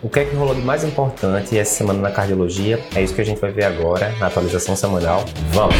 O que é que rolou de mais importante essa semana na cardiologia? É isso que a gente vai ver agora na atualização semanal. Vamos!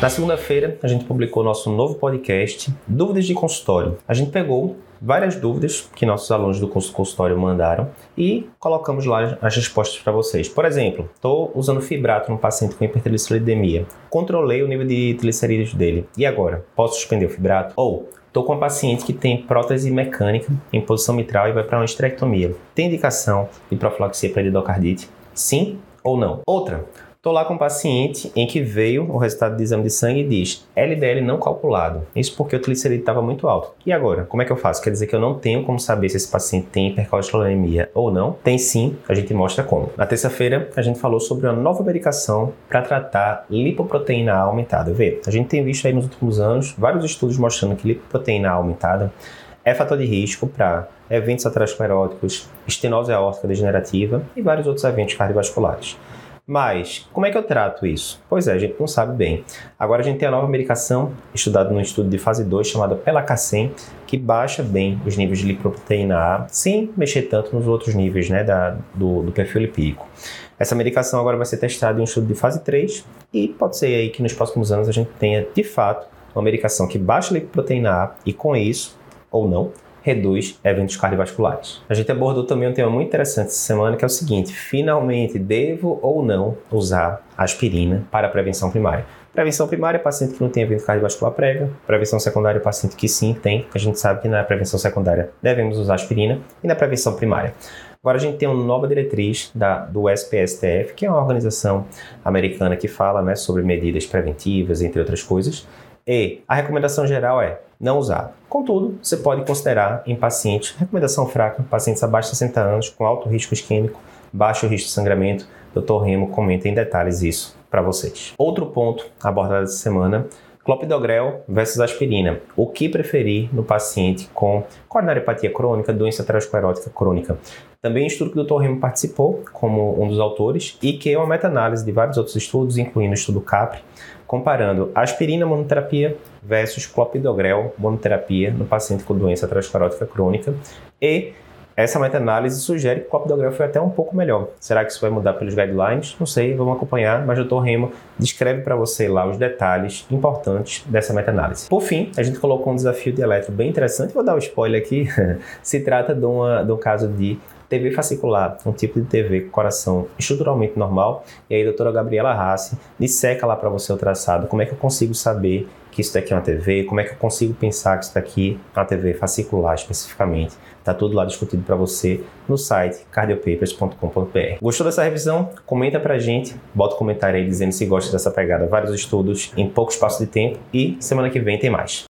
Na segunda-feira, a gente publicou nosso novo podcast, Dúvidas de Consultório. A gente pegou várias dúvidas que nossos alunos do curso consultório mandaram e colocamos lá as respostas para vocês. Por exemplo, estou usando fibrato num paciente com hipertrigliceridemia. Controlei o nível de triglicerídeos dele. E agora? Posso suspender o fibrato? Ou Estou com um paciente que tem prótese mecânica em posição mitral e vai para uma esterectomia. Tem indicação de profilaxia para endocardite? Sim ou não? Outra, Estou lá com um paciente em que veio o resultado de exame de sangue e diz LDL não calculado. Isso porque o triglicerídeo estava muito alto. E agora, como é que eu faço? Quer dizer que eu não tenho como saber se esse paciente tem hipercolesterolemia ou não? Tem sim, a gente mostra como. Na terça-feira, a gente falou sobre uma nova medicação para tratar lipoproteína A aumentada. Vê, a gente tem visto aí nos últimos anos vários estudos mostrando que lipoproteína A aumentada é fator de risco para eventos ateroscleróticos, estenose aórtica degenerativa e vários outros eventos cardiovasculares. Mas, como é que eu trato isso? Pois é, a gente não sabe bem. Agora a gente tem a nova medicação, estudada no estudo de fase 2, chamada Pelacacem, que baixa bem os níveis de lipoproteína A, sem mexer tanto nos outros níveis né, da, do, do perfil lipídico. Essa medicação agora vai ser testada em um estudo de fase 3 e pode ser aí que nos próximos anos a gente tenha, de fato, uma medicação que baixa a lipoproteína A e com isso, ou não, reduz eventos cardiovasculares. A gente abordou também um tema muito interessante essa semana que é o seguinte: finalmente devo ou não usar aspirina para prevenção primária? Prevenção primária, paciente que não tem evento cardiovascular prévio. Prevenção secundária, paciente que sim tem. A gente sabe que na prevenção secundária devemos usar aspirina. E na prevenção primária. Agora a gente tem uma nova diretriz da, do SPSTF, que é uma organização americana que fala né, sobre medidas preventivas, entre outras coisas. E a recomendação geral é não usar. Contudo, você pode considerar em pacientes, recomendação fraca, pacientes abaixo de 60 anos, com alto risco isquêmico, baixo risco de sangramento. Dr. Remo comenta em detalhes isso para vocês. Outro ponto abordado essa semana Clopidogrel versus aspirina. O que preferir no paciente com coronariopatia crônica, doença aterosclerótica crônica? Também um estudo que o Dr. Remo participou como um dos autores e que é uma meta-análise de vários outros estudos, incluindo o estudo CAPRI, comparando aspirina monoterapia versus clopidogrel monoterapia no paciente com doença aterosclerótica crônica e essa meta-análise sugere que o clopidogrel foi até um pouco melhor. Será que isso vai mudar pelos guidelines? Não sei, vamos acompanhar, mas o Dr. Remo descreve para você lá os detalhes importantes dessa meta-análise. Por fim, a gente colocou um desafio de eletro bem interessante, vou dar um spoiler aqui. Se trata de, uma, de um caso de TV fascicular, um tipo de TV com coração estruturalmente normal, e aí doutora Gabriela Rassi disseca lá para você o traçado, como é que eu consigo saber que isso daqui é uma TV, como é que eu consigo pensar que isso daqui é uma TV fascicular especificamente. Tá tudo lá discutido para você no site cardiopapers.com.br. Gostou dessa revisão? Comenta pra gente, bota um comentário aí dizendo se gosta dessa pegada, vários estudos em pouco espaço de tempo e semana que vem tem mais.